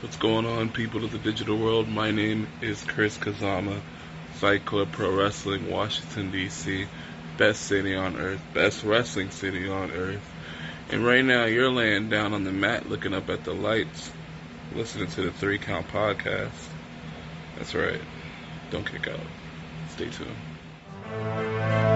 What's going on, people of the digital world? My name is Chris Kazama, Fight Club Pro Wrestling, Washington, D.C. Best city on earth, best wrestling city on earth. And right now, you're laying down on the mat looking up at the lights, listening to the Three Count Podcast. That's right. Don't kick out. Stay tuned.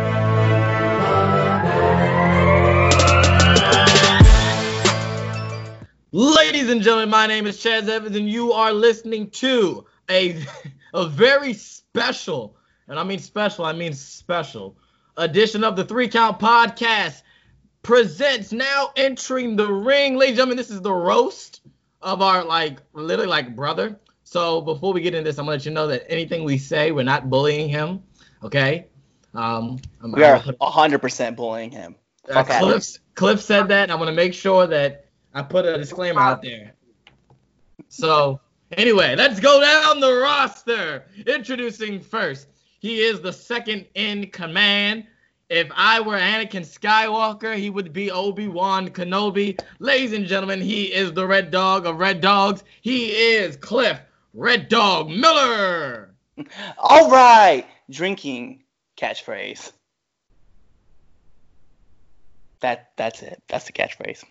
Ladies and gentlemen, my name is Chaz Evans, and you are listening to a, a very special, and I mean special, I mean special, edition of the Three Count Podcast presents now entering the ring. Ladies and gentlemen, this is the roast of our, like, literally, like, brother. So before we get into this, I'm going to let you know that anything we say, we're not bullying him, okay? Um, I'm- We are 100% bullying him. uh, Cliff, Cliff said that. and I want to make sure that I put a disclaimer out there. So, anyway, let's go down the roster. Introducing first, he is the second in command. If I were Anakin Skywalker, he would be Obi Wan Kenobi. Ladies and gentlemen, he is the Red Dog of Red Dogs. He is Cliff Red Dog Miller. All right, drinking catchphrase. That that's it. That's the catchphrase.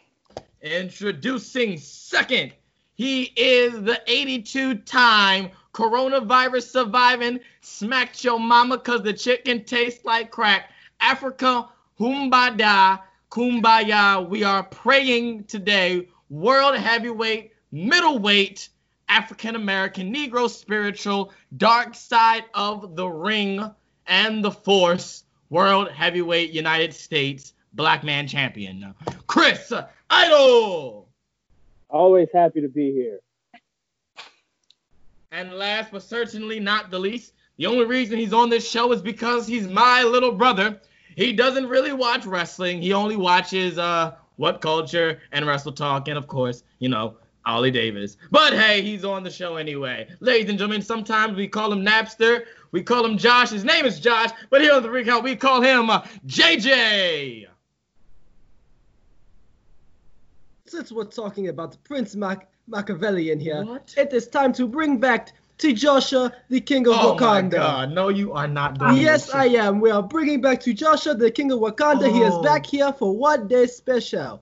Introducing second, he is the 82 time coronavirus surviving, smacked your mama cause the chicken tastes like crack. Africa, Humbada, Kumbaya. We are praying today, world heavyweight, middleweight, African American, Negro spiritual, dark side of the ring and the force, world heavyweight, United States, black man champion. Chris Idol. Always happy to be here. And last but certainly not the least, the only reason he's on this show is because he's my little brother. He doesn't really watch wrestling. He only watches uh WhatCulture and WrestleTalk, and of course, you know, Oli Davis. But hey, he's on the show anyway. Ladies and gentlemen, sometimes we call him Napster. We call him Josh. His name is Josh, but here on the recount, we call him uh, JJ. Since we're talking about Prince Mac- Machiavellian here, What? it is time to bring back T'Joshua, the king of Oh my Wakanda. God! No, you are not doing Yes, this. I am. We are bringing back T'Joshua, the king of Wakanda. He is Oh. back here for one day special.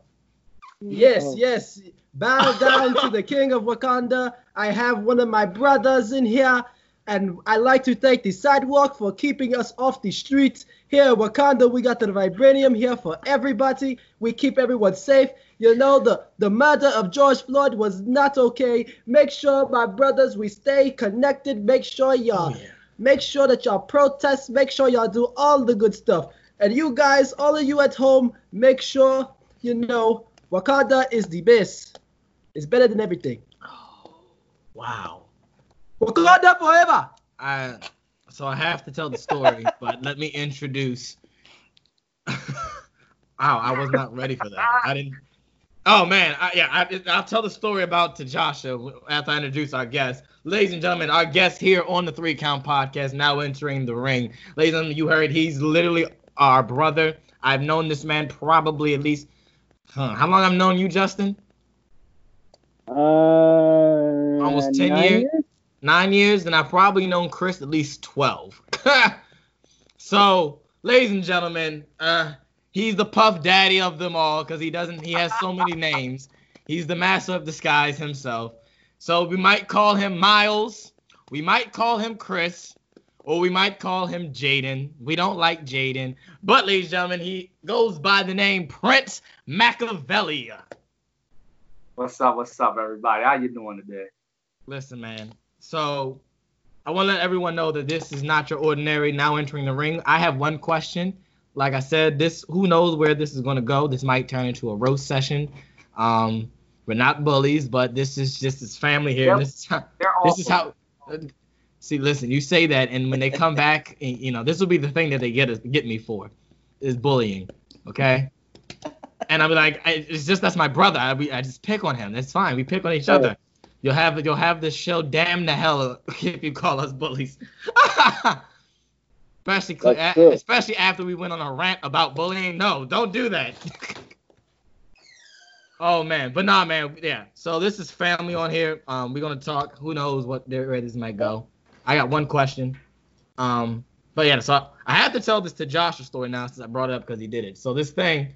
Yes, Oh. yes. Bow down to the king of Wakanda. I have one of my brothers in here, and I like to thank the sidewalk for keeping us off the streets. Here in Wakanda, we got the vibranium here for everybody. We keep everyone safe. You know, the, the murder of George Floyd was not okay. Make sure, my brothers, we stay connected. Make sure y'all Oh, yeah. Make sure that y'all protest. Make sure y'all do all the good stuff. And you guys, all of you at home, make sure you know Wakanda is the best. It's better than everything. Oh, Wow. Wakanda forever. I so I have to tell the story, but let me introduce. Wow, I was not ready for that. I didn't. Oh man, I, yeah, I, I'll tell the story about T'Joshua after I introduce our guest. Ladies and gentlemen, our guest here on the Three Count Podcast now entering the ring. Ladies and gentlemen, you heard he's literally our brother. I've known this man probably at least. Huh, how long I've known you, Justin? Uh, Almost 10 nine years? nine years, and I've probably known Chris at least 12. so, ladies and gentlemen, uh, he's the puff daddy of them all because he doesn't, he has so many names. He's the master of disguise himself. So, we might call him Miles, we might call him Chris, or we might call him Jaden. We don't like Jaden, but, ladies and gentlemen, he goes by the name Prince Mackaveli. What's up? What's up, everybody? How you doing today? Listen, man. So I want to let everyone know that this is not your ordinary now entering the ring. I have one question. Like I said, this who knows where this is going to go. This might turn into a roast session. Um, we're not bullies, but this is just this family here. Yep. This is how. This is how. See, listen. You say that, and when they come back, you know, this will be the thing that they get us, get me for, is bullying. Okay. And I'm like, I, it's just that's my brother. I, we, I just pick on him. That's fine. We pick on each other. You'll have you'll have this show damn the hell if you call us bullies. Especially a- especially after we went on a rant about bullying. No, don't do that. Oh man, but nah, man, yeah. So this is family on here. Um, we're gonna talk. Who knows what where this might go? I got one question. Um, but yeah, so I have to tell this to Josh's story now since I brought it up because he did it. So this thing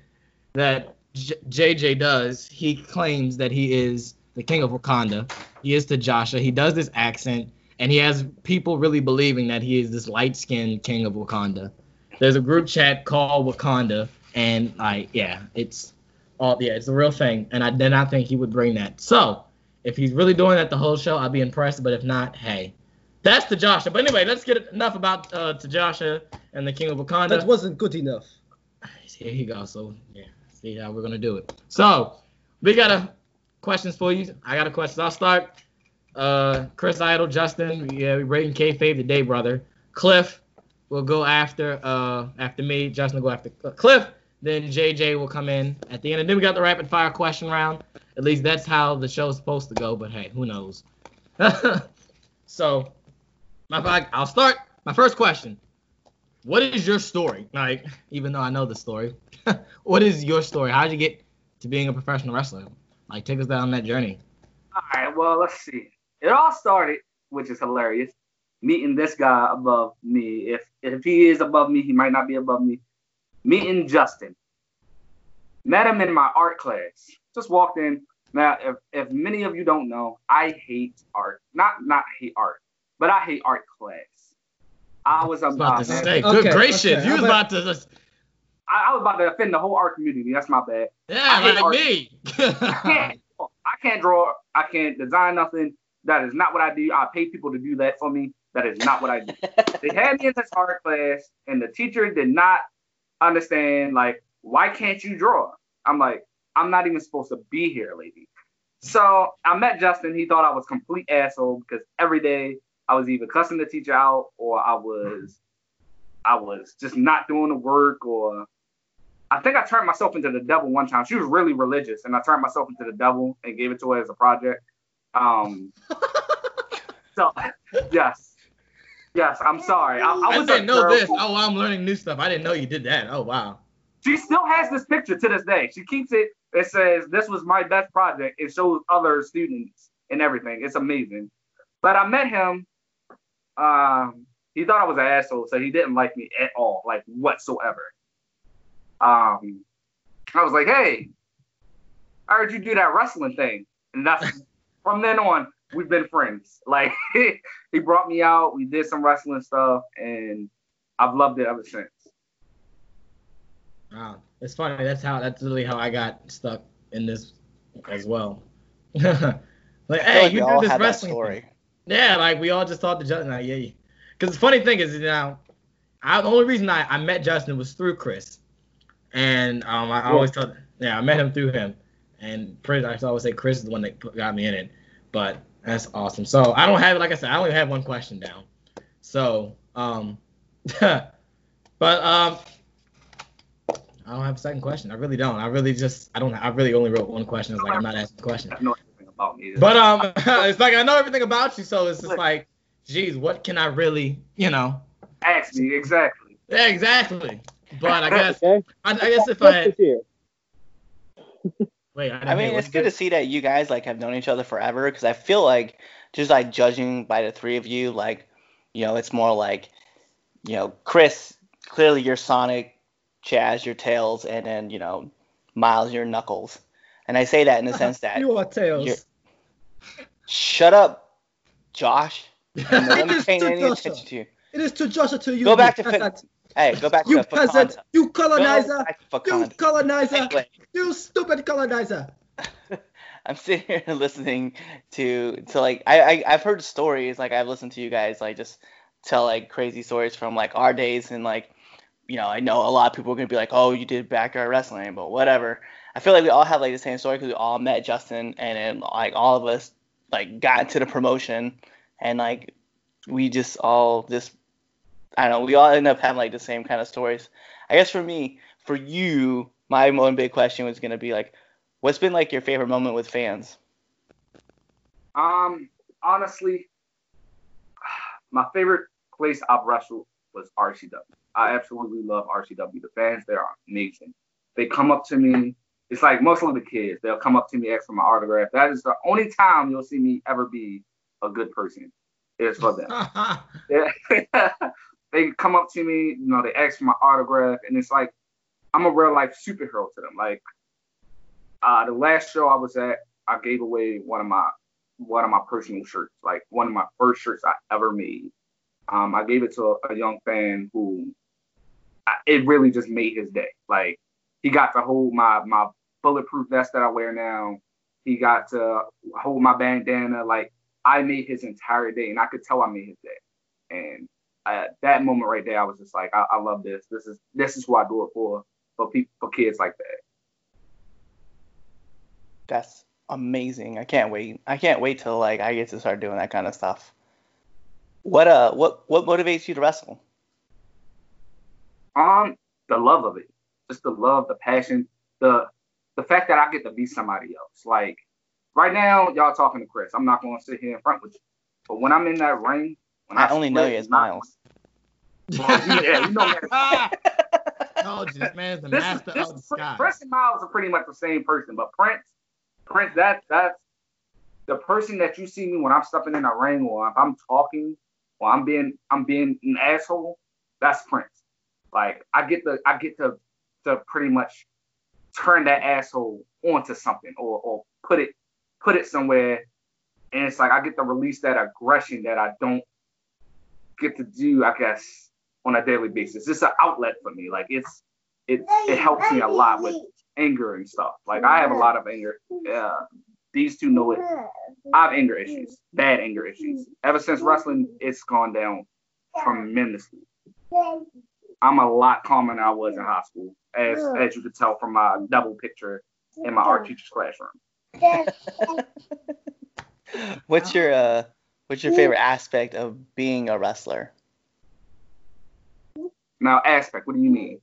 that J- JJ does, he claims that he is the king of Wakanda. He is T'Joshua. He does this accent, and he has people really believing that he is this light-skinned king of Wakanda. There's a group chat called Wakanda, and like, yeah, it's all yeah, it's the real thing. And I did not think he would bring that. So if he's really doing that the whole show, I'll be impressed. But if not, hey, that's T'Joshua. But anyway, let's get enough about uh, T'Joshua and the king of Wakanda. That wasn't good enough. Here you go. So yeah, see how we're gonna do it. So we got a questions for you. I got a question. I'll start. Uh, Chris Idol, Justin, yeah, we rating kayfabe today, brother. Cliff will go after uh after me. Justin will go after Cliff. Then JJ will come in at the end, and then we got the rapid fire question round. At least that's how the show's supposed to go. But hey, who knows? so, my I'll start. My first question: What is your story? Like, even though I know the story, what is your story? How did you get to being a professional wrestler? Like, take us down that journey. All right, well, let's see. It all started, which is hilarious, meeting this guy above me. If if he is above me, he might not be above me. Meeting Justin. Met him in my art class. Just walked in. Now, if, if many of you don't know, I hate art. Not not hate art, but I hate art class. I was about to say, good Okay, gracious, okay, you was I'm about to just, I, I was about to offend the whole art community. That's my bad. yeah, like art. me. I can't. I can't draw. I can't design nothing. That is not what I do. I pay people to do that for me. That is not what I do. they had me in this art class, and the teacher did not understand. Like, why can't you draw? I'm like, I'm not even supposed to be here, lady. So I met Justin. He thought I was complete asshole because every day I was either cussing the teacher out or I was, I was just not doing the work or I think I turned myself into the devil one time. She was really religious, and I turned myself into the devil and gave it to her as a project. Um, so yes, yes, I'm sorry. I, I I didn't know this. Oh, I'm learning new stuff. I didn't know you did that. Oh, wow. She still has this picture to this day. She keeps it. It says this was my best project. It shows other students and everything. It's amazing. But I met him. Um, he thought I was an asshole, so he didn't like me at all, like whatsoever. Um, I was like, hey, I heard you do that wrestling thing, and that's from then on we've been friends. Like he brought me out, we did some wrestling stuff, and I've loved it ever since. Wow. It's funny. That's how, that's literally how I got stuck in this as well. like, hey, like you do this wrestling. story. thing. Yeah, like we all just thought the Justin. Like, yeah, because the funny thing is, you know, I, the only reason I, I met Justin was through Chris, and um, I, I always thought, yeah, I met him through him, and pretty, I always say Chris is the one that put, got me in it, but that's awesome. So I don't have, like I said, I only have one question down. So, um, but um, I don't have a second question. I really don't. I really just, I don't. I really only wrote one question. It's like I'm not asking a question. I know everything about me. But um, it's like I know everything about you, so it's just like, geez, what can I really, you know? ask me exactly. Yeah, exactly. But I guess, Okay. I, I guess if I had, here. Wait, I, I mean, it's good to see that you guys like have known each other forever because I feel like just like judging by the three of you, like you know, it's more like you know, Chris, clearly you're Sonic, Chaz, your Tails, and then you know, Miles, your Knuckles. And I say that in the sense that you are tails. you're- shut up, Josh. And It let me pay to any attention to you. It is T'Joshua to you. Go back to fit- peasant. Hey, go back You to peasant. Wakanda. You colonizer. You colonizer. Anyway, You stupid colonizer. I'm sitting here listening to to like I, I I've heard stories like I've listened to you guys like just tell like crazy stories from like our days and like you know I know a lot of people are gonna be like oh you did backyard wrestling but whatever I feel like we all have like the same story because we all met Justin and then like all of us like got into the promotion and like we just all just I don't know we all end up having like the same kind of stories I guess for me for you my one big question was gonna be like What's been like your favorite moment with fans? Um, honestly, my favorite place I've wrestled was RCW. I absolutely love RCW. The fans there are amazing. They come up to me it's like mostly the kids. They'll come up to me, ask for my autograph. That is the only time you'll see me ever be a good person. Is for them. Yeah. they come up to me, you know, they ask for my autograph, and it's like I'm a real life superhero to them. Like uh, the last show I was at, I gave away one of my one of my personal shirts, like one of my first shirts I ever made. Um, I gave it to a, young fan who I, it really just made his day. Like he got to hold my my bulletproof vest that I wear now. He got to hold my bandana. Like I made his entire day, and I could tell I made his day. And at that moment right there, I was just like, I, I love this. This is this is who I do it for for people for kids like that. That's amazing. I can't wait. I can't wait till like I get to start doing that kind of stuff. What uh what what motivates you to wrestle? Um, the love of it, just the love, the passion, the the fact that I get to be somebody else. Like right now, y'all talking to Chris. I'm not going to sit here in front with you, but when I'm in that ring, when I only know you as Miles. Well, yeah, you know that. oh, this man's the this master is, this of is, disguise. Prince and Miles are pretty much the same person, but Prince, Prince, that that's the person that you see me when I'm stepping in a ring or if I'm talking or I'm being I'm being an asshole. That's Prince. Like I get the I get to to pretty much turn that asshole onto something or or put it put it somewhere, and it's like I get to release that aggression that I don't get to do. I guess on a daily basis. It's an outlet for me. Like it's it it helps me a lot with anger and stuff. Like I have a lot of anger. Uh, these two know it. I have anger issues, bad anger issues. Ever since wrestling, it's gone down tremendously. I'm a lot calmer than I was in high school, as as you could tell from my double picture in my art teacher's classroom. What's your uh what's your favorite aspect of being a wrestler? Now, aspect. What do you mean?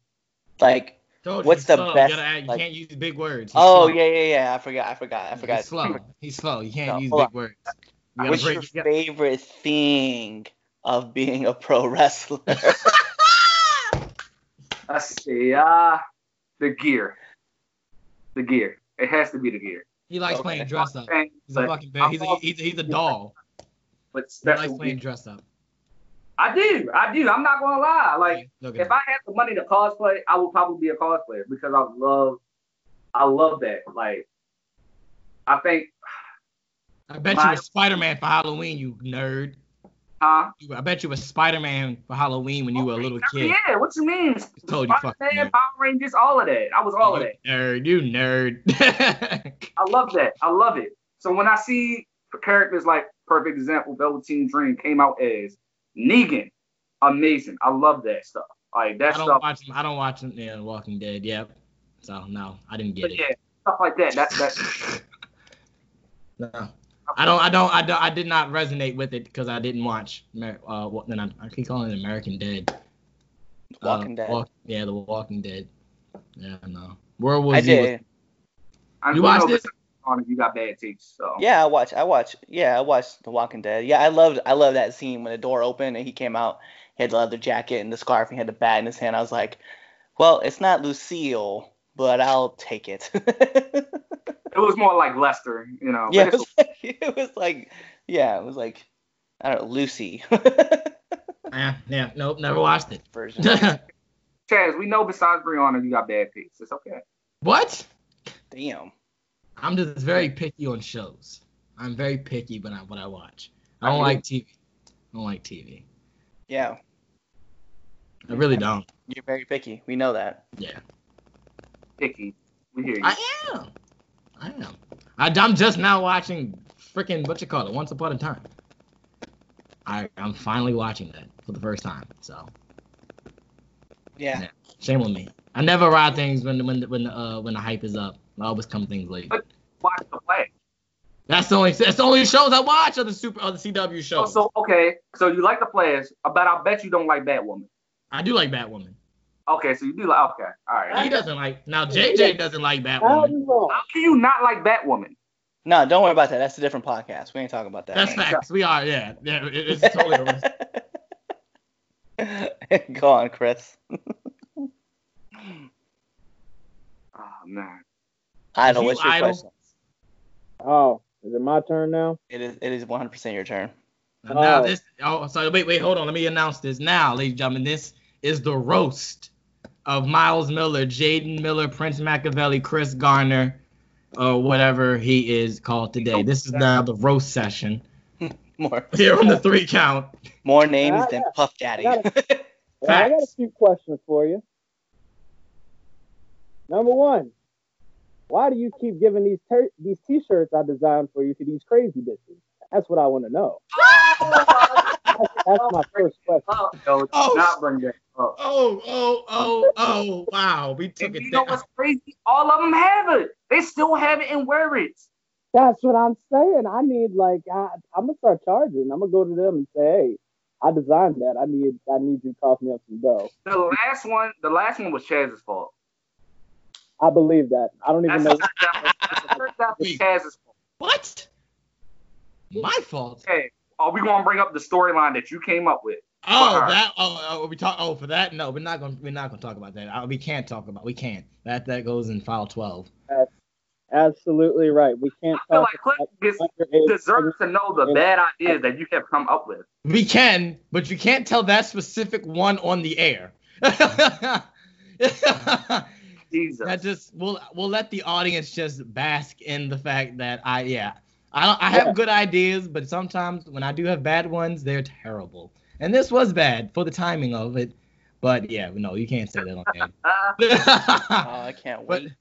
Like Told What's he's the slow. You, best, gotta add, you like- can't use big words. He's oh slow. yeah yeah yeah I forgot I forgot I forgot. He's slow. He's slow. You can't No, use hold big words. You What's break- your you gotta- favorite thing of being a pro wrestler? Let's see. Uh, the gear. The gear. It has to be the gear. He likes Okay. playing dress up. He's a fucking I'm he's a, he's a, he's a doll. But special likes playing dress up. I do. I do. I'm not gonna lie. Like Look at if. I had the money to cosplay, I would probably be a cosplayer because I love, I love that. Like, I think, I bet you my- were Spider Man for Halloween, you nerd. huh? I bet you were Spider Man for Halloween when you were a little kid. Yeah. What you mean? Told you, fucking Spider-Man, nerd. Power Rangers, all of that. I was all of You that. Nerd, you nerd. I love that. I love it. So when I see characters like, perfect example, Velveteen Dream came out as Negan, amazing. I love that stuff. Like that I don't stuff. watch him. I don't watch him. Yeah, Walking Dead. Yep. So no, I didn't get But it. yeah, stuff like that. That's that. No. I don't. I don't. I don't. I did not resonate with it because I didn't watch. Uh, what? Then I, I keep calling it American Dead. Walking Uh, Dead. Walk- yeah, The Walking Dead. Yeah, no. World War I Z. was- did. I You know watched it? On it, you got bad teeth. So Yeah, I watch. I watch. Yeah, I watched The Walking Dead. Yeah, I loved. I love that scene when the door opened and he came out. He had the leather jacket and the scarf. And he had the bat in his hand. I was like, well, it's not Lucille, but I'll take it. it was more like Lester, you know. yeah, it was, like, it was like, yeah, it was like, I don't know, Lucy Yeah, yeah. Nope. Never watched it. version. Chaz, we know besides Brianna, you got bad teeth. It's okay. what? Damn. I'm just very picky on shows. I'm very picky when I what I watch. I don't I like TV. I don't like TV. Yeah, I really don't. you're very picky. We know that. Yeah. Picky. We hear you. I am. I am. I, I'm just now watching freaking what you call it, Once Upon a Time. I I'm finally watching that for the first time. So Yeah. Yeah. shame on me. I never ride things when when when uh when the hype is up. I always come things late. Watch the play. That's the only that's the only shows I watch are the super are the CW So, oh, shows. so okay, so you like the players, but I bet you don't like Batwoman. I do like Batwoman. Okay, so you do like okay, all right. He doesn't like now. JJ doesn't like Batwoman. you? How can you not like Batwoman? No, don't worry about that. That's a different podcast. We ain't talking about that. That's facts. We are yeah. Yeah. it- It's totally. a. Go on, Chris. Oh man. Idol, you what's your idol? question? Oh, is it my turn now? It is it is 100% your turn. Now, now Oh. this. Oh, oh sorry. Wait, wait. Hold on. Let me announce this now, ladies and gentlemen. This is the roast of Miles Miller, Jaden Miller, Prince Mackaveli, Chris Garner, or whatever he is called today. This is now the roast session More here on the three count. more names I than Puff Daddy. I Well, I got a few questions for you. Number one, why do you keep giving these ter- these T-shirts I designed for you to these crazy bitches? That's what I want to know. That's, that's my first question. Oh, no, Oh, not bring that up. Oh, oh, oh, oh! Wow, we took And it you know what's crazy? All of them have it. They still have it and wear it. That's what I'm saying. I need like I, I'm gonna start charging. I'm gonna go to them and say, hey, I designed that. I need I need you to cough me up some dough. The last one, the last one was Chaz's fault. I believe that. I don't even That's know. that was, that was Wait. Chaz's fault. What? My fault. Hey, are we gonna bring up the storyline that you came up with? Oh, Fuck that. Oh, oh, we talk. Oh, for that. No, we're not gonna. We're not gonna talk about that. Uh, we can't talk about. We can't. That that goes in file twelve. Absolutely right. We can't I feel talk like Cliff gets, deserves to know the bad ideas that you have come up with. We can, but you can't tell that specific one on the air. Jesus. that just we'll we'll let the audience just bask in the fact that I yeah I don't, I have Yeah. good ideas, but sometimes when I do have bad ones, they're terrible. And this was bad for the timing of it, but yeah, no, you can't say that on Oh. I can't but wait.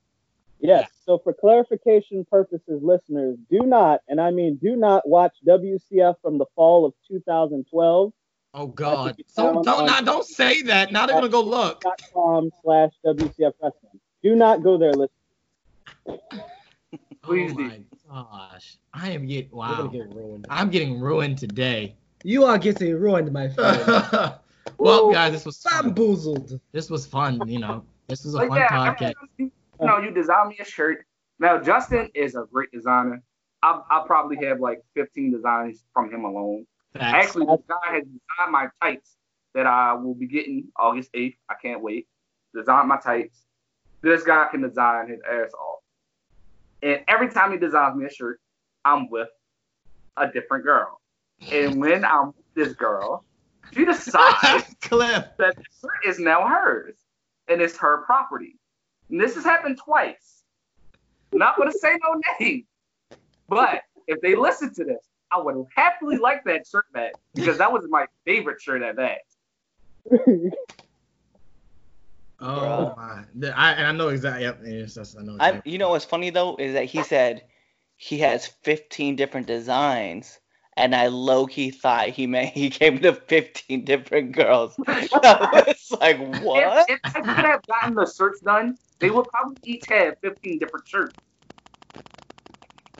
Yes. So for clarification purposes, listeners, do not, and I mean do not watch WCF from the fall of 2012. oh god, be so don't on- not, don't say that. Now they're gonna go look. com slash WCF wrestling. Do not go there, listen. Please oh do. my gosh, I am getting You're gonna wow. get ruined. I'm getting ruined today. You are getting ruined, my friend. well, Woo, guys, this was fun. Bamboozled. This was fun. You know, this was a But fun yeah, podcast. I mean, you know, you design me a shirt. Now, Justin is a great designer. I, I probably have like 15 designs from him alone. Facts. Actually, this guy has designed my tights that I will be getting August 8th. I can't wait. Designed my tights. This guy can design his ass off. And every time he designs me a shirt, I'm with a different girl. And when I'm with this girl, she decides Cliff. that the shirt is now hers and it's her property. And this has happened twice. I'm Not gonna say no name, but if they listen to this, I would happily like that shirt back because that was my favorite shirt at that. Oh my! The- I, and I know exactly. Yep, yes, that's, I know. I, you know what's funny though is that he said he has 15 different designs, and I low key thought he meant he came to 15 different girls. I was like, what? If, if I could have gotten the shirts done, they would probably each have 15 different shirts.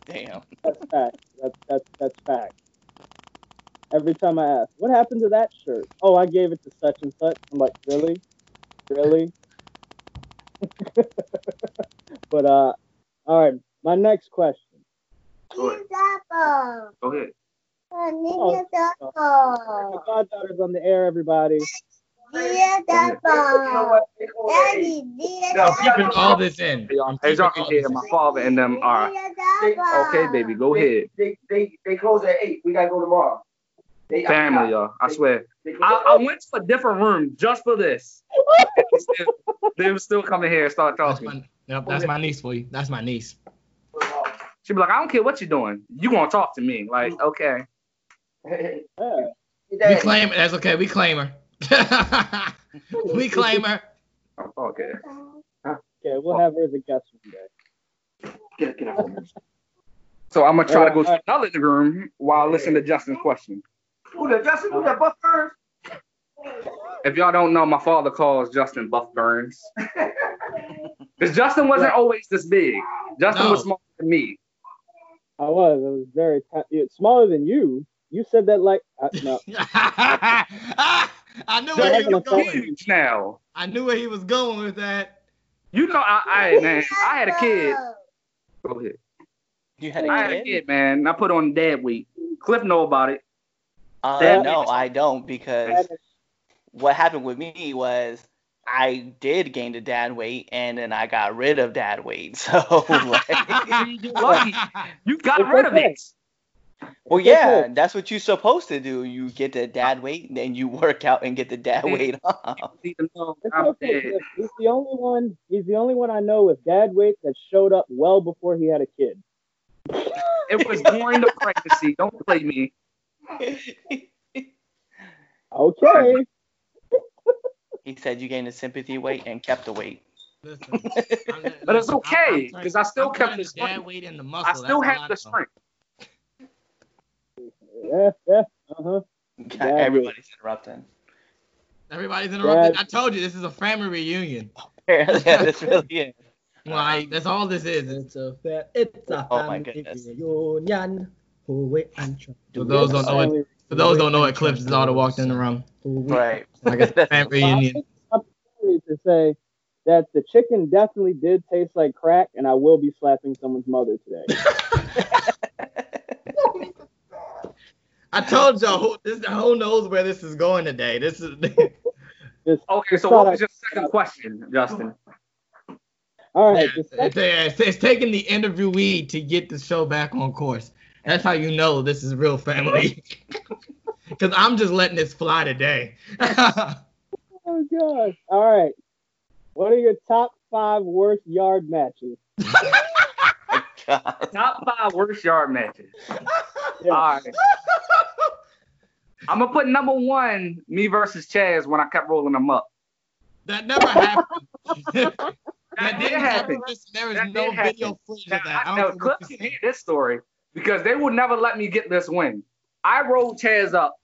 Damn. That's fact. That's that's that's fact. Every time I ask, what happened to that shirt? Oh, I gave it to such and such. I'm like, really, really. but uh, all right. My next question. Go ahead. Go ahead. My goddaughter's on the air, everybody. No, keeping all this in. I'm As y'all keeping can all hear, my father and them are. Okay, baby, go ahead. They they they close at eight. We gotta go tomorrow. They, Family, y'all. I swear. They close I, I oh. went to a different room just for this. they would still coming here and start That's talking. my, yep, that's my niece for you. That's my niece. She'd be like, I don't care what you're doing. You gonna talk to me. Like, okay. We claim it. that's okay. We claim her. we claim her. Oh, okay. Okay, we'll have her as a guest one day. Get, get up. So I'm gonna try to go Alright, to another living room while listening to Justin's question. Who that Justin? Who that Buff Burns? If y'all don't know, my father calls Justin Buff Burns. Because Justin wasn't always this big. Justin No. was smaller than me. I was. I was very ti- it's smaller than you. You said that like uh, no. I knew where he was going. Huge now. I knew where he was going with that. You know, I, I man, I had a kid. Go ahead. You had a I had a kid? kid, man. I put on dad weight. Cliff know about it. Uh, Dad- no, I don't because what happened with me was I did gain the dad weight, and then I got rid of dad weight. So, like, you lucky. You got rid of it. well, yeah, that's what you're supposed to do. You get the dad weight, and then you work out and get the dad weight off. It's okay. He's the only one. He's the only one I know with dad weight that showed up well before he had a kid. It was during the pregnancy. Don't play me. Okay. he said you gained the sympathy weight and kept the weight. Listen, But it's okay, I'm- I'm 'cause I still I'm kept turning the dad strength. weight into I muscle. still That's have the strength. Yeah. Yeah. Uh huh. Everybody's interrupting. Everybody's interrupting. Dad- I told you this is a family reunion. yeah, this really is. Like that's all this is. It's a fa- it's a Oh my family goodness. reunion. Who and try For those don't know what for those don't know what Clips is all that walked in the room. Right. Like it's a family reunion. I'm sorry to say that the chicken definitely did taste like crack, and I will be slapping someone's mother today. I told y'all who this who knows where this is going today. This is Okay, so what was your second question, Justin? All right. it's, it's, it's taking the interviewee to get the show back on course. That's how you know this is real family. Cause I'm just letting this fly today. oh gosh. All right. What are your top five worst yard matches? Top five worst yard matches. Yeah. All right. I'm gonna put number one, me versus Chaz, when I kept rolling them up. that never happened. that That did didn't happen. happen. There is That no did happen. video footage Now, of that. I I know don't know Cliff can you're hear this story because they would never let me get this win. I rolled Chaz up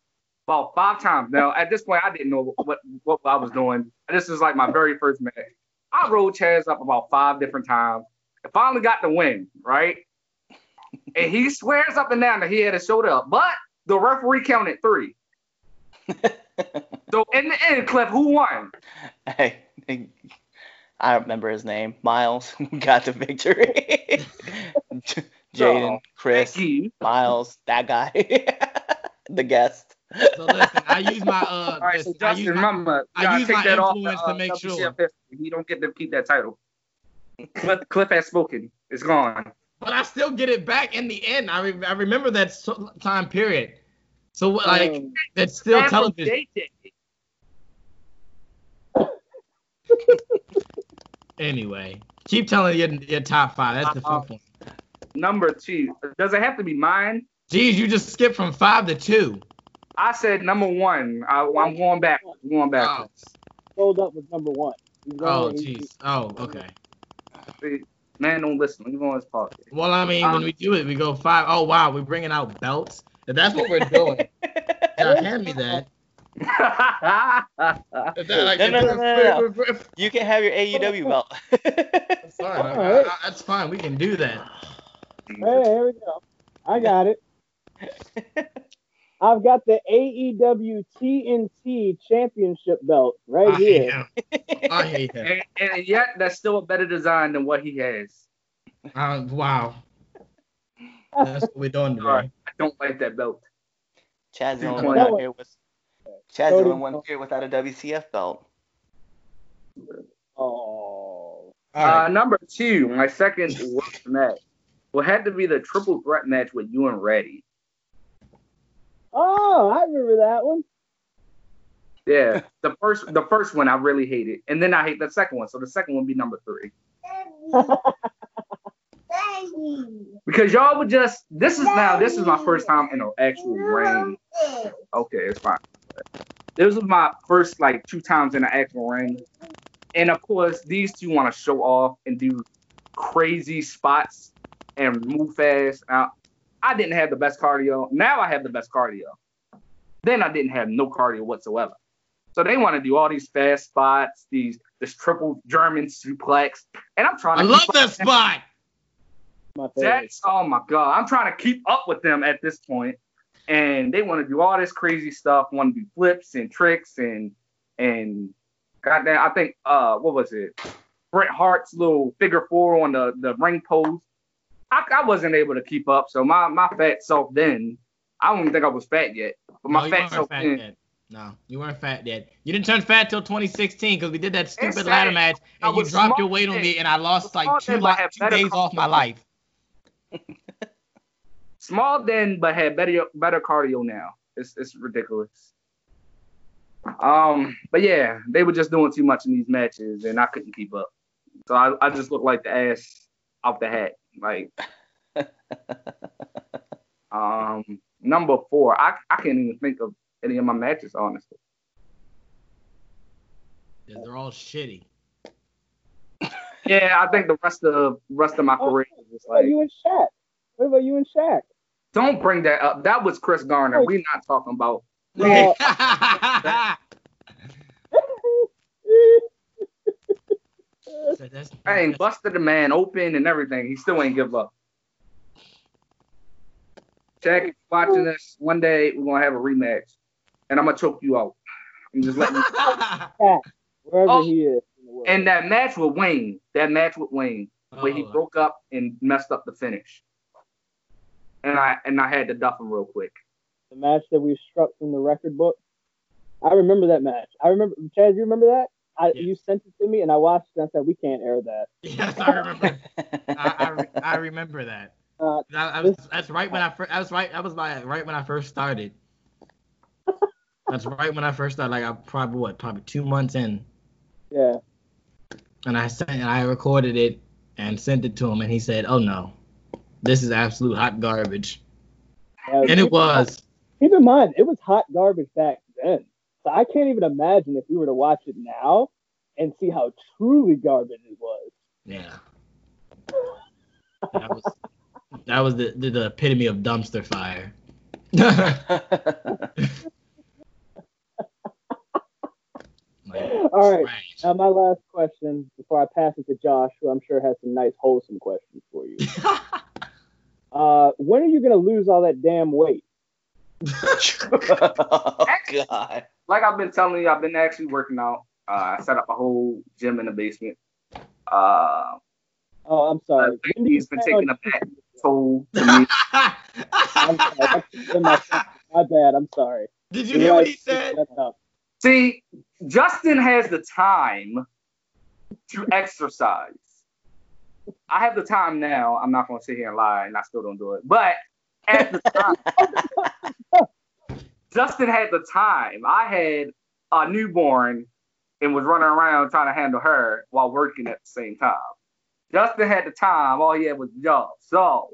about five times. Now, at this point, I didn't know what, what I was doing. This was like my very first match. I rolled Chaz up about five different times. I finally got the win, right? And he swears up and down that he had a shoulder up, but the referee counted three. So in the end, Cliff, who won? Hey, I don't remember his name. Miles got the victory. Jaden, Chris, you. Miles, that guy, the guest. So listen, I use my uh, All right, so listen, I use my, remember, I use my that off influence the, to uh, make WCF sure. history. You don't get to keep that title. Cliff, Cliff has spoken. It's gone. but I still get it back in the end. I, re- I remember that so- time period. So like Um, that's still television. Anyway, keep telling your your top five. That's the Uh-uh. one. Number two. Does it have to be mine? Geez, you just skipped from five to two. I said number one. I, I'm going back. I'm going back. Oh, Rolled up with number one. He's oh, jeez. Oh, okay. See, Man, don't listen. Let me go on his podcast. Well, I mean, when Um, we do it, we go five. Oh wow, we're bringing out belts. If that's what we're doing, yeah, hand me that. That, like, No, no, if- no, no, if- if- if- You can have your AEW belt. That's fine. I- I- I- that's fine. We can do that. Hey, here we go. I got it. I've got the AEW TNT Championship belt right I hate here. him. I hate him. and, and yet, that's still a better design than what he has. Uh, wow. That's what we're doing today. Alright. I don't like that belt. Chad's the only one out here with. Chad's the only one here without a WCF belt. Oh. All Uh, right. number two, my second worst match, will had to be the triple threat match with you and Reddy. Oh, I remember that one. Yeah, the first the first one I really hated, and then I hate the second one. So the second one be number three because y'all would just. This is now. This is my first time in an actual ring. Okay, it's fine. This was my first like two times in an actual ring, and of course these two want to show off and do crazy spots and move fast. Now, I didn't have the best cardio. Now I have the best cardio. Then I didn't have no cardio whatsoever. So they want to do all these fast spots, these this triple German suplex, and I'm trying I to. love that up. spot. My. That's oh my god! I'm trying to keep up with them at this point, and they want to do all this crazy stuff. Want to do flips and tricks and and goddamn, I think uh what was it? Bret Hart's little figure four on the the ring pose. I, I wasn't able to keep up, so my my fat self then. I don't even think I was fat yet, but my No, fat self fat then. yet. No, you weren't fat yet. You didn't turn fat till 2016 because we did that stupid ladder match I and you dropped your weight on me and I lost like two, then, but li- two days off my life. Small then, but had better better cardio now. It's it's ridiculous. Um, but yeah, they were just doing too much in these matches, and I couldn't keep up. So I, I just looked like the ass off the hat. Like, um, number four, I I can't even think of any of my matches honestly. 'Cause They're all shitty. Yeah, I think the rest of rest of my Oh, career is What about like, you and Shaq? What about you and Shaq? don't bring that up. That was Chris Garner. We're not talking about. Well- So that's- I ain't busted the man open and everything. He still ain't give up. Shaq, if you're watching this, one day we're gonna have a rematch, and I'm gonna choke you out. I'm just letting you. Wherever Oh. he is in the world. And that match with Wayne, that match with Wayne, where he Oh. broke up and messed up the finish, and I and I had to duff him real quick. the match that we struck from the record book. I remember that match. I remember Chad, you remember that? I, Yes. You sent it to me and I watched it and I said, We can't air that. Yes, I remember. I, I, I remember that. Uh, That, I was, that's right when I first. That was right. That was my right when I first started. That's right when I first started. Like I probably what, probably two months in, yeah. and I sent, and I recorded it and sent it to him, and he said, "Oh no, this is absolute hot garbage," Uh, and it was. Keep in mind, it was hot garbage back then. So I can't even imagine if we were to watch it now and see how truly garbage it was. Yeah. That was that was the, the, the epitome of dumpster fire. Like, All right. trash. Now, my last question before I pass it to Josh, who I'm sure has some nice, wholesome questions for you. Uh, when are you going to lose all that damn weight? oh, God. Like I've been telling you, I've been actually working out. Uh, I set up a whole gym in the basement. Uh, Oh, I'm uh, sorry. He's been taking a keeping- bad toll to me. I'm sorry. My, my bad. I'm sorry. Did you hear what he said? See, Justin has the time to exercise. I have the time now. I'm not going to sit here and lie, and I still don't do it. But at the time, Justin had the time. I had a newborn and was running around trying to handle her while working at the same time. Justin had the time. All he had was job. So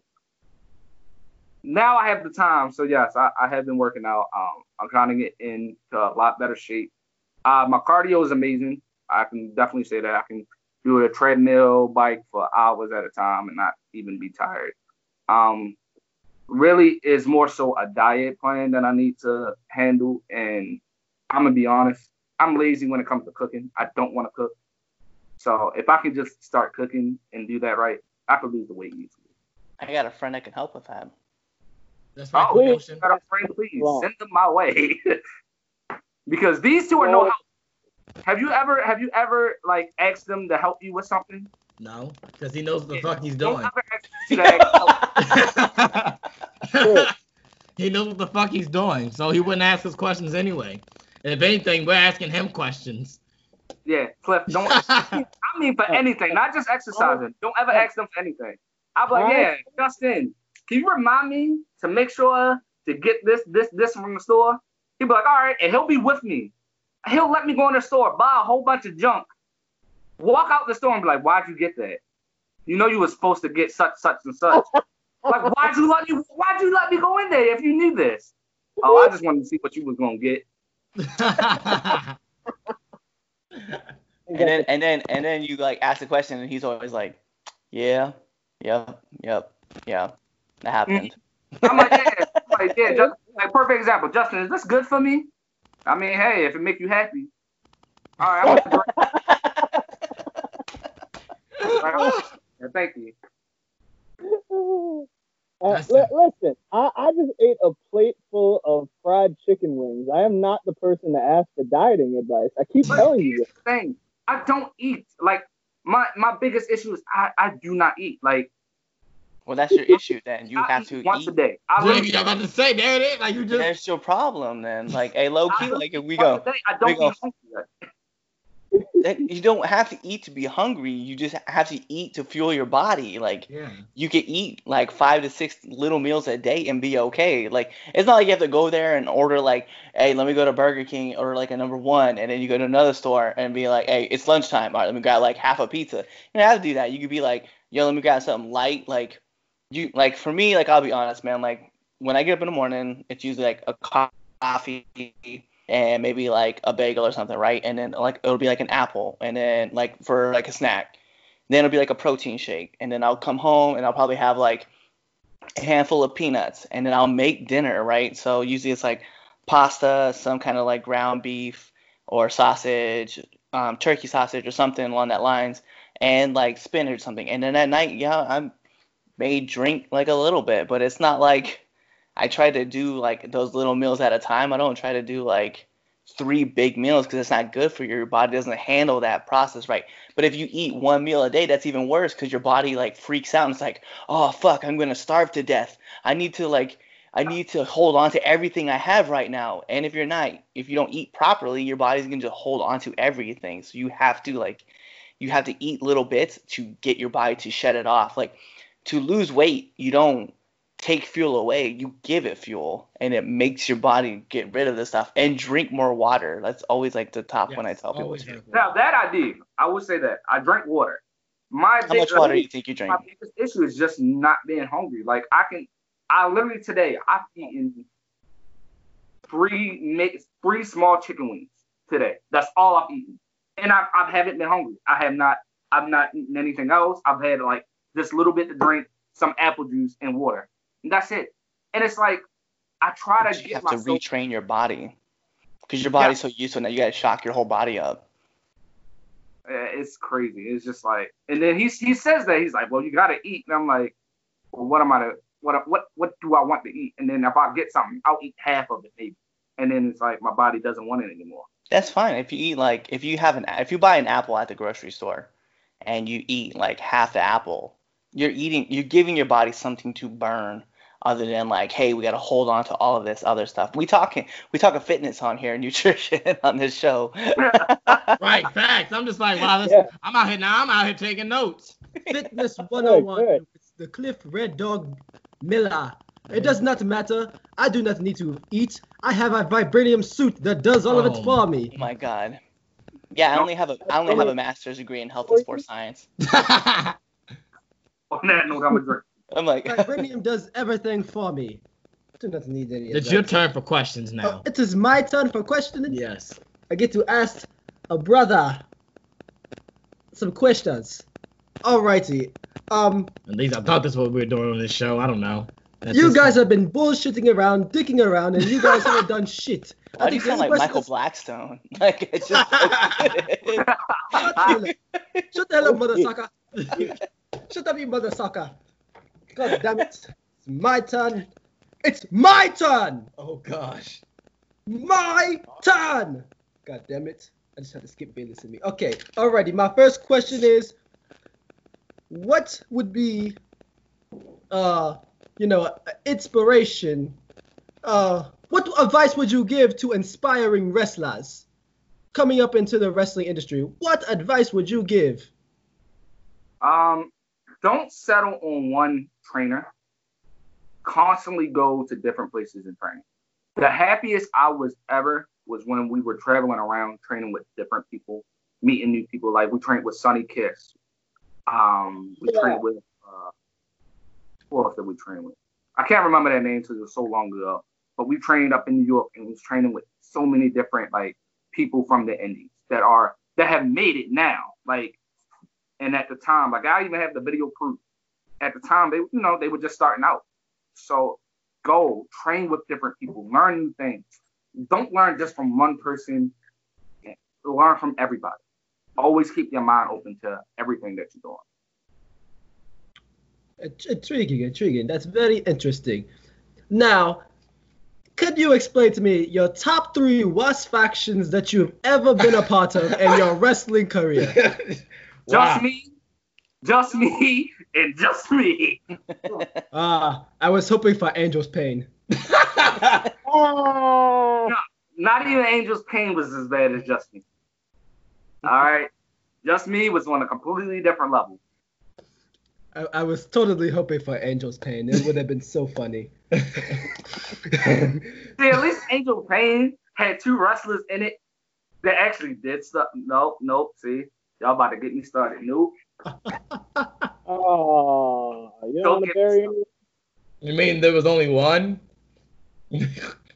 now I have the time. So yes, I, I have been working out. Um, I'm trying to get into a lot better shape. Uh, my cardio is amazing. I can definitely say that I can do a treadmill bike for hours at a time and not even be tired. Um, really is more so a diet plan that I need to handle. And I'm gonna be honest, I'm lazy when it comes to cooking. I don't want to cook. So if I can just start cooking and do that right, I could lose the weight easily. I got a friend that can help with that. That's right, Oh, promotion. you got a friend, please Wrong. send them my way. because these two are no help. Have you ever have you ever like asked them to help you with something? No, because he knows what the Yeah. fuck he's doing. ever ask them to ask help. Sure. he knows what the fuck he's doing, so he wouldn't ask us questions anyway. And if anything, we're asking him questions. Yeah, Cliff, don't I mean for anything, not just exercising. Don't ever ask them for anything. I'll be like, yeah, Justin, can you remind me to make sure to get this, this, this from the store? He'll be like, all right, and he'll be with me. He'll let me go in the store, buy a whole bunch of junk, walk out the store and be like, why'd you get that? You know you were supposed to get such, such, and such. like, why'd you let me why'd you let me go in there if you knew this? Oh, I just wanted to see what you was gonna get. And then and then and then you like ask the question and he's always like, Yeah, yep, yep, yeah. That happened. Mm-hmm. I'm like, yeah, I'm like, yeah, just, like perfect example. Justin, is this good for me? I mean, hey, if it make you happy. All right, I want to Like, thank you. Uh, That's listen, I, I just ate a plate full of fried chicken wings. I am not the person to ask for dieting advice. I keep But telling you this. the thing. I don't eat. Like my my biggest issue is I, I do not eat. Like Well, that's your issue then. You I have eat to once a eat. day. I Yeah, I'm about to say, there it is. Like you just. There's your problem then. Like, hey, low key, like if we go. I don't we go- you don't have to eat to be hungry. You just have to eat to fuel your body. Like, Yeah. you can eat like five to six little meals a day and be okay. Like it's not like you have to go there and order like, hey, let me go to Burger King or like a number one, and then you go to another store and be like, hey, it's lunchtime. All right, let me grab like half a pizza. You don't have to do that. You could be like, yo, let me grab something light. Like you like for me, like I'll be honest, man. Like when I get up in the morning, it's usually like a coffee and maybe like a bagel or something, right? And then like it'll be like an apple, and then like for like a snack. Then it'll be like a protein shake, and then I'll come home and I'll probably have like a handful of peanuts, and then I'll make dinner, right? So usually it's like pasta, some kind of like ground beef or sausage, um, turkey sausage or something along that lines, and like spinach or something. And then at night, yeah, I may drink like a little bit, but it's not like I try to do like those little meals at a time. I don't try to do like three big meals because it's not good for you. Your body doesn't handle that process right. But if you eat one meal a day, that's even worse because your body like freaks out and it's like, oh fuck, I'm gonna starve to death. I need to like I need to hold on to everything I have right now. And if you're not, if you don't eat properly, your body's gonna just hold on to everything. So you have to like you have to eat little bits to get your body to shut it off. Like to lose weight, you don't take fuel away, you give it fuel, and it makes your body get rid of the stuff and drink more water. That's always like the top one I tell people to. Now that I did, I would say that I drank water. My How much big- water do you think you drink? My biggest issue is just not being hungry. Like I can, I literally today I've eaten three mi- three small chicken wings today. That's all I've eaten, and I I haven't been hungry. I have not I've not eaten anything else. I've had like just a little bit to drink, some apple juice and water, and that's it. And it's like I try But to you have to retrain your body because your body's so used to it that you gotta shock your whole body up. It's crazy. It's just like, and then he he says that he's like, well, you gotta eat, and I'm like, well, what am I to what what what do I want to eat? And then if I get something, I'll eat half of it maybe, and then it's like my body doesn't want it anymore. That's fine if you eat like if you have an if you buy an apple at the grocery store and you eat like half the apple, you're eating you're giving your body something to burn other than like hey we got to hold on to all of this other stuff. We talking we talk of fitness on here nutrition on this show. Right, facts. I'm just like, wow, this, Yeah. I'm out here now. I'm out here taking notes. Fitness 101. good. It's the Cliff Red Dog Miller. It does not matter. I do not need to eat. I have a vibranium suit that does all of Oh. it for oh me. Oh my god. Yeah, I only have a I only have a master's degree in health and sports science. On that note, I'm a drink. I'm like Vibranium does everything for me. Do not need any it's your turn for questions Oh, now. it is my turn for questioning. Yes. I get to ask a brother some questions. Alrighty. Um, At least I thought that's what we were doing on this show. I don't know. That's you just- guys have been bullshitting around, dicking around, and you guys haven't done shit. why do you the sound like Michael that's- Blackstone? Like it's just Shut the hell up. Shut the hell up, mother sucker. Shut up, you mother sucker. God damn it. It's my turn. It's my turn. Oh gosh. My turn. God damn it. I just had to Skip Bayless in me. Okay, alrighty. My first question is what would be uh you know inspiration uh what advice would you give to inspiring wrestlers coming up into the wrestling industry? What advice would you give? Um, don't settle on one trainer. Constantly go to different places and train. The happiest I was ever was when we were traveling around training with different people, meeting new people. Like we trained with Sonny Kiss. Um, we Yeah. trained with uh, who else did we train with? I can't remember that name because it was so long ago. But we trained up in New York and was training with so many different like people from the indies that are that have made it now. Like and at the time, like I even have the video proof. At the time, they you know they were just starting out. So go train with different people, learn new things. Don't learn just from one person. Learn from everybody. Always keep your mind open to everything that you're doing. Uh, Int- Intriguing, intriguing. That's very interesting. Now, could you explain to me your top three worst factions that you've ever been a part of in your wrestling career? Just me, just me and just me. Ah, I was hoping for Angel's Pain. Oh, Not even Angel's Pain was as bad as just me. All right, just me was on a completely different level. I, I was totally hoping for Angel's Pain. It would have been so funny. See, at least Angel Pain had two wrestlers in it that actually did stuff. Nope, nope. See, y'all about to get me started. Nope. oh, you don't Don't want to get bury me me? You mean there was only one?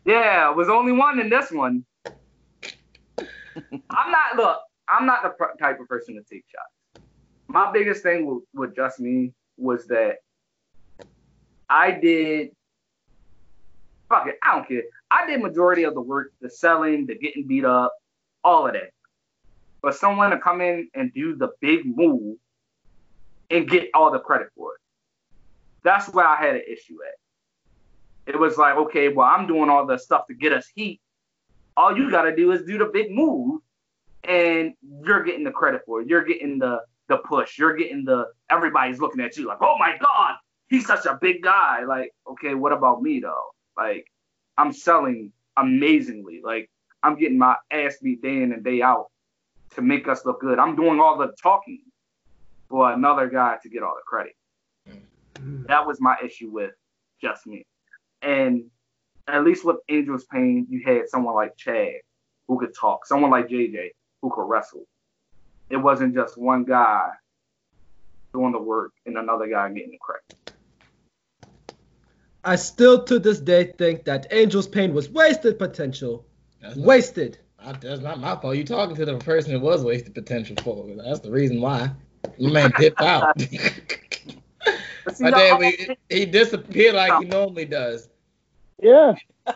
Yeah, it was only one in this one. I'm not look. I'm not the pr- type of person to take shots. My biggest thing with, with just me was that I did. Fuck it, I don't care. I did majority of the work, the selling, the getting beat up, all of that. But someone to come in and do the big move and get all the credit for it. That's where I had an issue at it was like, okay, well, I'm doing all the stuff to get us heat. All you got to do is do the big move, and you're getting the credit for it. You're getting the the push. You're getting the everybody's looking at you like, oh my god, he's such a big guy. Like, okay, what about me though? Like, I'm selling amazingly. Like, I'm getting my ass beat day in and day out to make us look good. I'm doing all the talking for another guy to get all the credit. Mm. That was my issue with just me. And at least with Angel's Pain, you had someone like Chad who could talk, someone like JJ who could wrestle. It wasn't just one guy doing the work and another guy getting the credit. I still to this day think that Angel's Pain was wasted potential. That's not, Wasted. Not- that's not my fault. You talking to the person that was wasted potential for. That's the reason why. My man dipped out. My dad, we, he disappeared like he normally does. Yeah.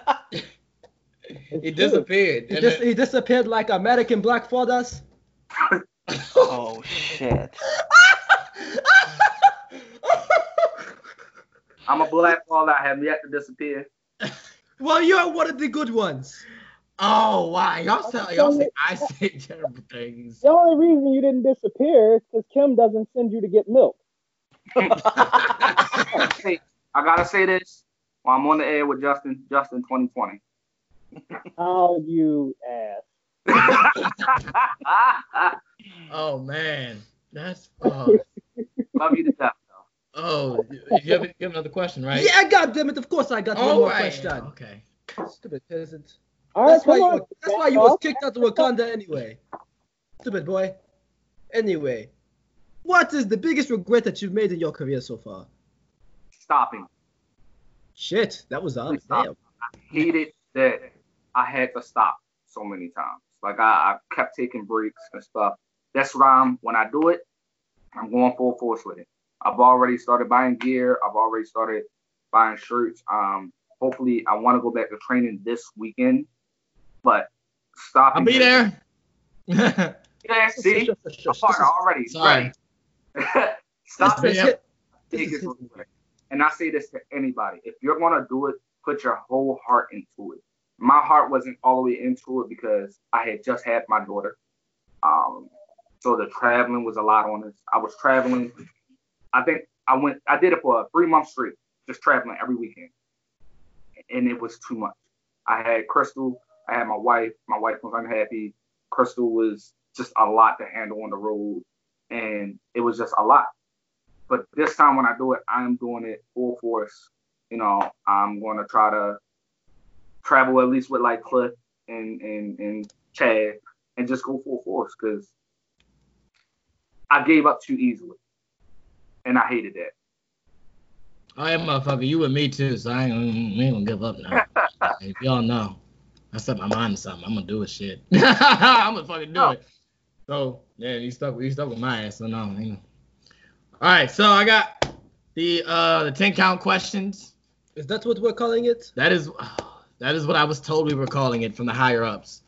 He disappeared. He, And dis- then- he disappeared like American Black fathers. oh shit. I'm a black ball that have yet to disappear. well, you're one of the good ones. Oh wow, y'all say y'all say I say terrible things. The only reason you didn't disappear is because Kim doesn't send you to get milk. I gotta say this while I'm on the air with Justin. Justin 2020. Oh, you ass. Oh man, that's oh, Love you to death. oh. You have, you have another question, right? Yeah, God damn it, of course I got one Oh, more right. question. Okay. Stupid peasant. All right, That's why, you, on. that's why you was kicked out of Wakanda anyway. Stupid boy. Anyway, what is the biggest regret that you've made in your career so far? Stopping. Shit, that was up. Stop. Damn. hated that I had to stop so many times. Like I, I kept taking breaks and stuff. That's why I'm when I do it, I'm going full force with it. I've already started buying gear. I've already started buying shirts. Um, hopefully I want to go back to training this weekend, but stopping. I'll be there. Yeah, see, Shush, shush, I'm shush, part this is- already. Sorry. Right. Stop this it. is hit- this Take is it it. And I say this to anybody: if you're gonna do it, put your whole heart into it. My heart wasn't all the way into it because I had just had my daughter. Um, so the traveling was a lot on us. I was traveling. I think I went. I did it for a three month straight, just traveling every weekend, and it was too much. I had Crystal. I had my wife. My wife was unhappy. Crystal was just a lot to handle on the road, and it was just a lot. But this time when I do it, I am doing it full force. You know, I'm going to try to travel at least with like Cliff and and and Chad, and just go full force because I gave up too easily, and I hated that. Oh yeah, motherfucker, you with me too, so I ain't, we ain't gonna give up now. y'all know, I set my mind to something. I'm gonna do it, shit. I'm gonna fucking do Oh. it. So yeah, you stuck. You stuck with my ass. So no. ain't- All right, so I got the uh the ten count questions. Is that what we're calling it? That is that is what I was told we were calling it from the higher ups.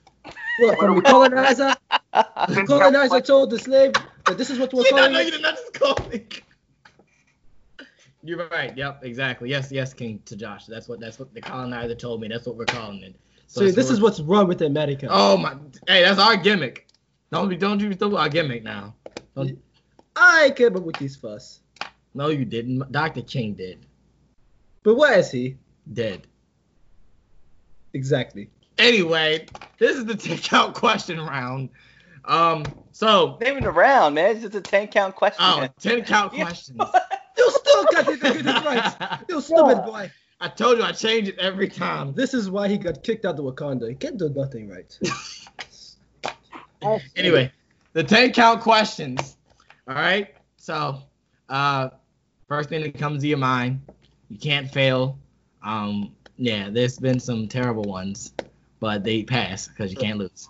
What, from the colonizer? The colonizer told the slave that this is what we're You calling no, you it? did not just call me. You're right. Yep, exactly. Yes, yes, King to Josh. That's what that's what the colonizer told me. That's what we're calling it. So that's this what is what's wrong with America. Oh my! Hey, that's our gimmick. Don't be, don't you do our gimmick now. Don't- I came up with these first. No, you didn't. Dr. King did. But where is he? Dead. Exactly. Anyway, this is the take out question round. Um, so Not even around, man. It's just a 10 count question. oh, 10 count questions. You still got it get it right. You stupid boy. I told you I change it every time. This is why he got kicked out of Wakanda. He can't do nothing right. Anyway, the 10 count questions. All right. So, uh, first thing that comes to your mind, you can't fail. Um, yeah, there's been some terrible ones, but they pass because you can't lose.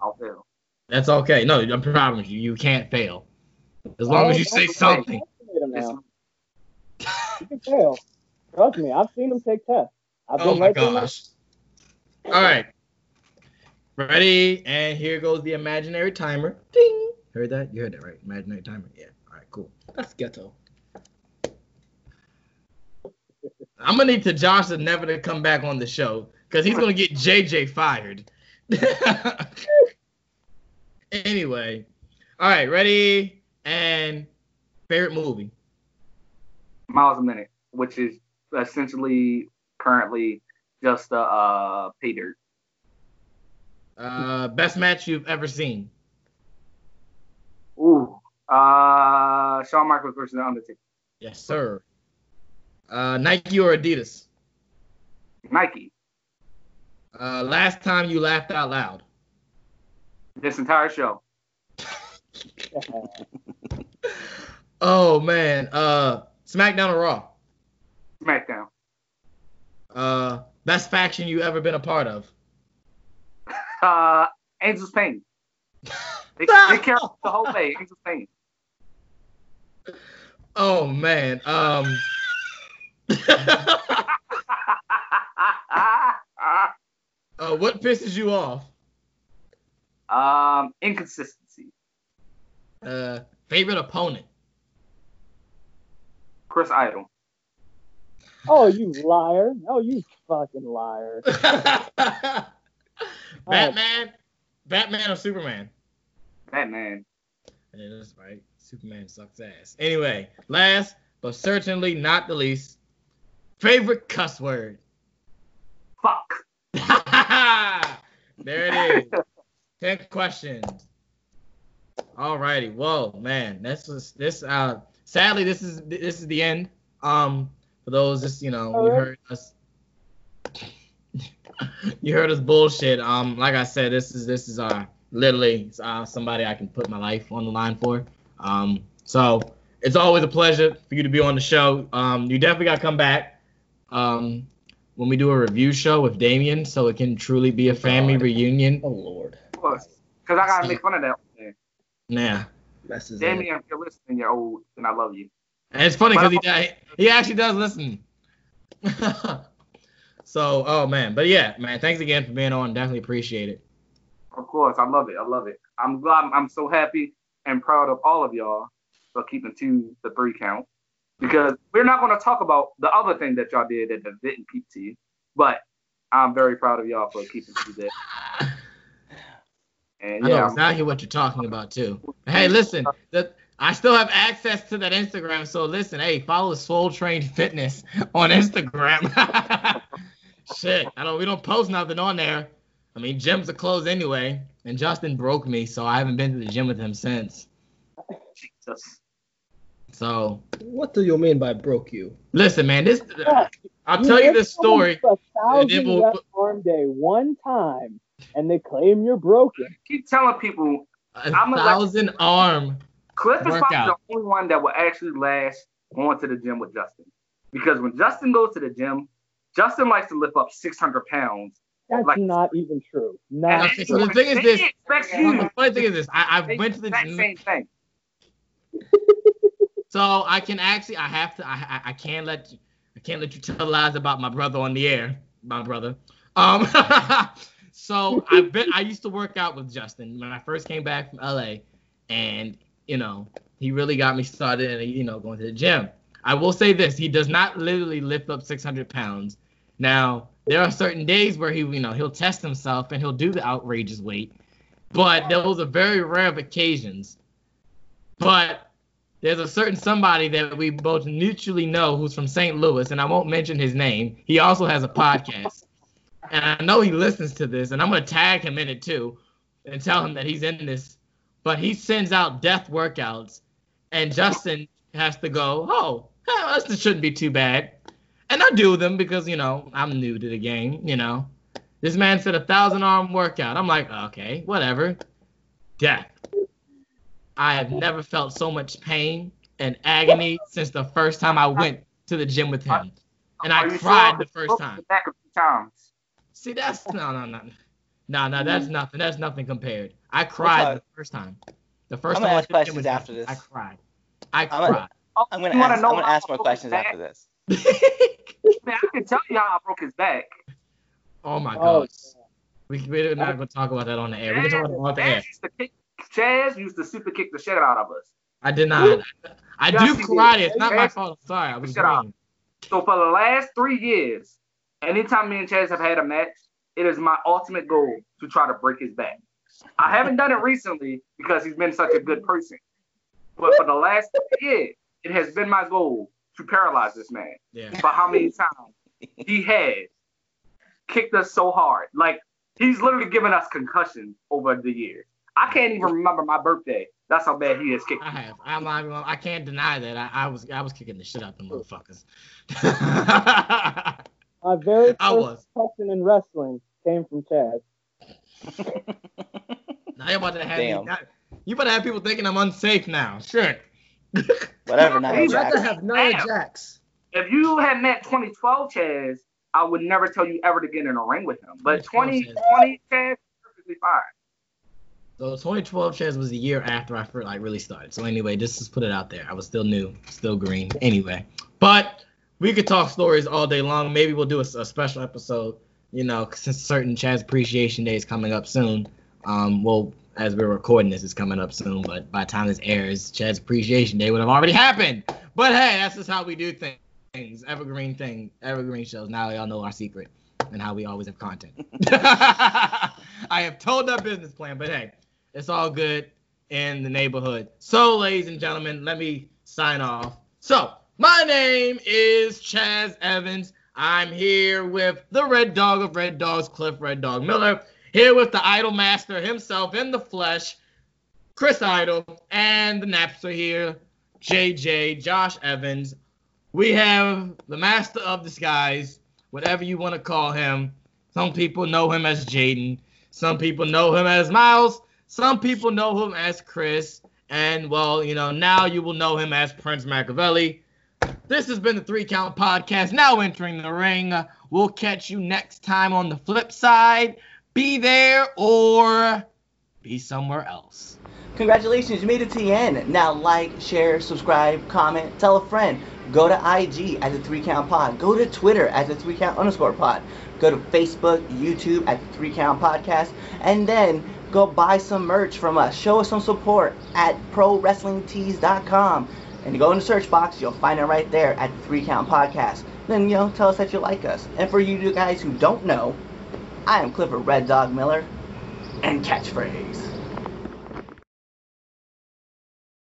I'll fail. That's okay. No, I promise you, you can't fail. As long as you say something. Wait a minute It's- now. You can fail. Trust me, I've seen them take tests. I've Oh been my right there. gosh. All right. Ready? And here goes the imaginary timer. Ding. Heard that? You heard that, right? Imaginary timer. Yeah. All right, cool. That's ghetto. I'm gonna need to Josh to never to come back on the show because he's gonna get JJ fired. anyway, all right, ready and favorite movie. Miles a minute, which is essentially currently just a uh, pay dirt. Uh, best match you've ever seen. Ooh, uh, Shawn Michaels versus The Undertaker. Yes, sir. Uh, Nike or Adidas. Nike. Uh, last time you laughed out loud. This entire show. Oh man. Uh, SmackDown or Raw. SmackDown. Uh, best faction you ever been a part of. Uh, Angels Pain. They, they carry the whole way. Angels Pain. Oh man. Um. uh, what pisses you off? um, inconsistency. Uh, favorite opponent. Chris Idol. Oh, you liar. Oh, you fucking liar. Batman. Batman or Superman? Batman. Yeah, that's right. Superman sucks ass. Anyway, last but certainly not the least, favorite cuss word. Fuck. there it is. Ten questions. Alrighty. Whoa, man. This was this. Uh, sadly, this is this is the end. Um, for those just you know, you heard us. you heard us bullshit. Um, like I said, this is this is uh literally uh somebody I can put my life on the line for. Um, so it's always a pleasure for you to be on the show. Um, you definitely got to come back. Um, when we do a review show with Damien, so it can truly be a family reunion. Oh lord. Of course. Because I gotta make fun of that. Man. Yeah, Messes up. Damien, if you're listening, you're old, and I love you. And it's funny because he he actually does listen. so, oh man, but yeah, man, thanks again for being on. Definitely appreciate it. Of course, I love it. I love it. I'm glad. I'm so happy and proud of all of y'all for keeping to three count. Because we're not going to talk about the other thing that y'all did that didn't keep to you, but I'm very proud of y'all for keeping to that. And I know yeah, exactly what you're talking about too. Hey, listen, the, I still have access to that Instagram, so listen, hey, follow Soul Train Fitness on Instagram. Shit, I don't. We don't post nothing on there. I mean, gyms are closed anyway, and Justin broke me, so I haven't been to the gym with him since. Jesus. So What do you mean by broke you? listen, man, this Yeah, I'll tell you hit this story. A and then thousand we'll- arm day one time, and they claim you're broken. Keep telling people A I'm a- thousand arm. Cliff is probably Workout. the only one that will actually last going to the gym with Justin. Because when Justin goes to the gym, Justin likes to lift up 600 pounds. That's Like- not even true. Not Okay, true. so the thing is this- expect you the funny thing is this: I, I went to the gym, same thing. so I can actually, I have to, I, I, I can't let you, I can't let you tell lies about my brother on the air, my brother. Um, so I've been, I used to work out with Justin when I first came back from LA, and you know, he really got me started, and you know, going to the gym. I will say this: he does not literally lift up 600 pounds. Now, there are certain days where he, you know, he'll test himself and he'll do the outrageous weight, but those are very rare occasions. But there's a certain somebody that we both mutually know who's from St. Louis, and I won't mention his name. He also has a podcast, and I know he listens to this, and I'm gonna tag him in it too, and tell him that he's in this. But he sends out death workouts, and Justin has to go. Oh, well, this shouldn't be too bad, and I do them because you know I'm new to the game. You know, this man said a thousand arm workout. I'm like, okay, whatever. Death. I have never felt so much pain and agony since the first time I went to the gym with him. And I cried the first time. Back a few times. See, that's no, no, no, no, no. That's mm-hmm. nothing. That's nothing compared. I cried the first time. The first I'm time gonna I ask went to the questions with after this. I cried. I I'm gonna- cried. Oh, I'm gonna You ask. know I'm gonna how ask more questions back? after this. Man, I can tell you how I broke his back. oh my Oh, god. We, we're not gonna talk about that on the air. We can talk about it off the air. Chaz used to kick. Chaz used to super kick the shit out of us. I did not. I do Yes, he did. karate. It's not my fault. I'm sorry. I was Shut up. green. So for the last three years, anytime me and Chaz have had a match, it is my ultimate goal to try to break his back. I haven't done it recently because he's been such a good person. But for the last three years, it has been my goal to paralyze this man. Yeah. For how many times he has kicked us so hard. Like he's literally given us concussions over the years. I can't even remember my birthday. That's how bad he has kicked. I have. I'm not even I can't deny that. I, I was I was kicking the shit out of them motherfuckers. My very first I was. question in wrestling came from Chad. Now you about to have Damn. me, now- you about to have people thinking I'm unsafe now. Sure. Whatever, Nia He's I'd Jax. have Nia Damn. Jax. If you had met 2012 Chaz, I would never tell you ever to get in a ring with him. But 2012 2020 Chaz, perfectly fine. So 2012 Chaz was the year after I first like really started. So anyway, just to put it out there, I was still new, still green. Anyway, but we could talk stories all day long. Maybe we'll do a, a special episode. You know, since certain Chaz Appreciation Day is coming up soon. Um, well, as we're recording this, it's coming up soon. But by the time this airs, Chaz Appreciation Day would have already happened. But hey, that's just how we do things. Evergreen thing, evergreen shows. Now y'all know our secret and how we always have content. I have told that business plan, but hey, it's all good in the neighborhood. So, ladies and gentlemen, let me sign off. So, my name is Chaz Evans. I'm here with the Red Dog of Red Dogs, Cliff Red Dog Miller. Here with the Idol Master himself in the flesh, Chris Idol, and the Napster here, JJ, Josh Evans. We have the Master of Disguise, whatever you want to call him. Some people know him as Jaden. Some people know him as Miles. Some people know him as Chris. And, well, you know, now you will know him as Prince Mackaveli. This has been the Three Count Podcast, now entering the ring. We'll catch you next time on the flip side. Be there or be somewhere else. Congratulations, you made it to the end. Now like, share, subscribe, comment, tell a friend. Go to IG at the Three Count Pod. Go to Twitter at the Three Count underscore Pod. Go to Facebook, YouTube at the Three Count Podcast, and then go buy some merch from us. Show us some support at ProWrestlingTees.com. And you go in the search box, you'll find it right there at the Three Count Podcast. Then you know, tell us that you like us. And for you guys who don't know, I am Clifford Red Dog Miller, and catchphrase.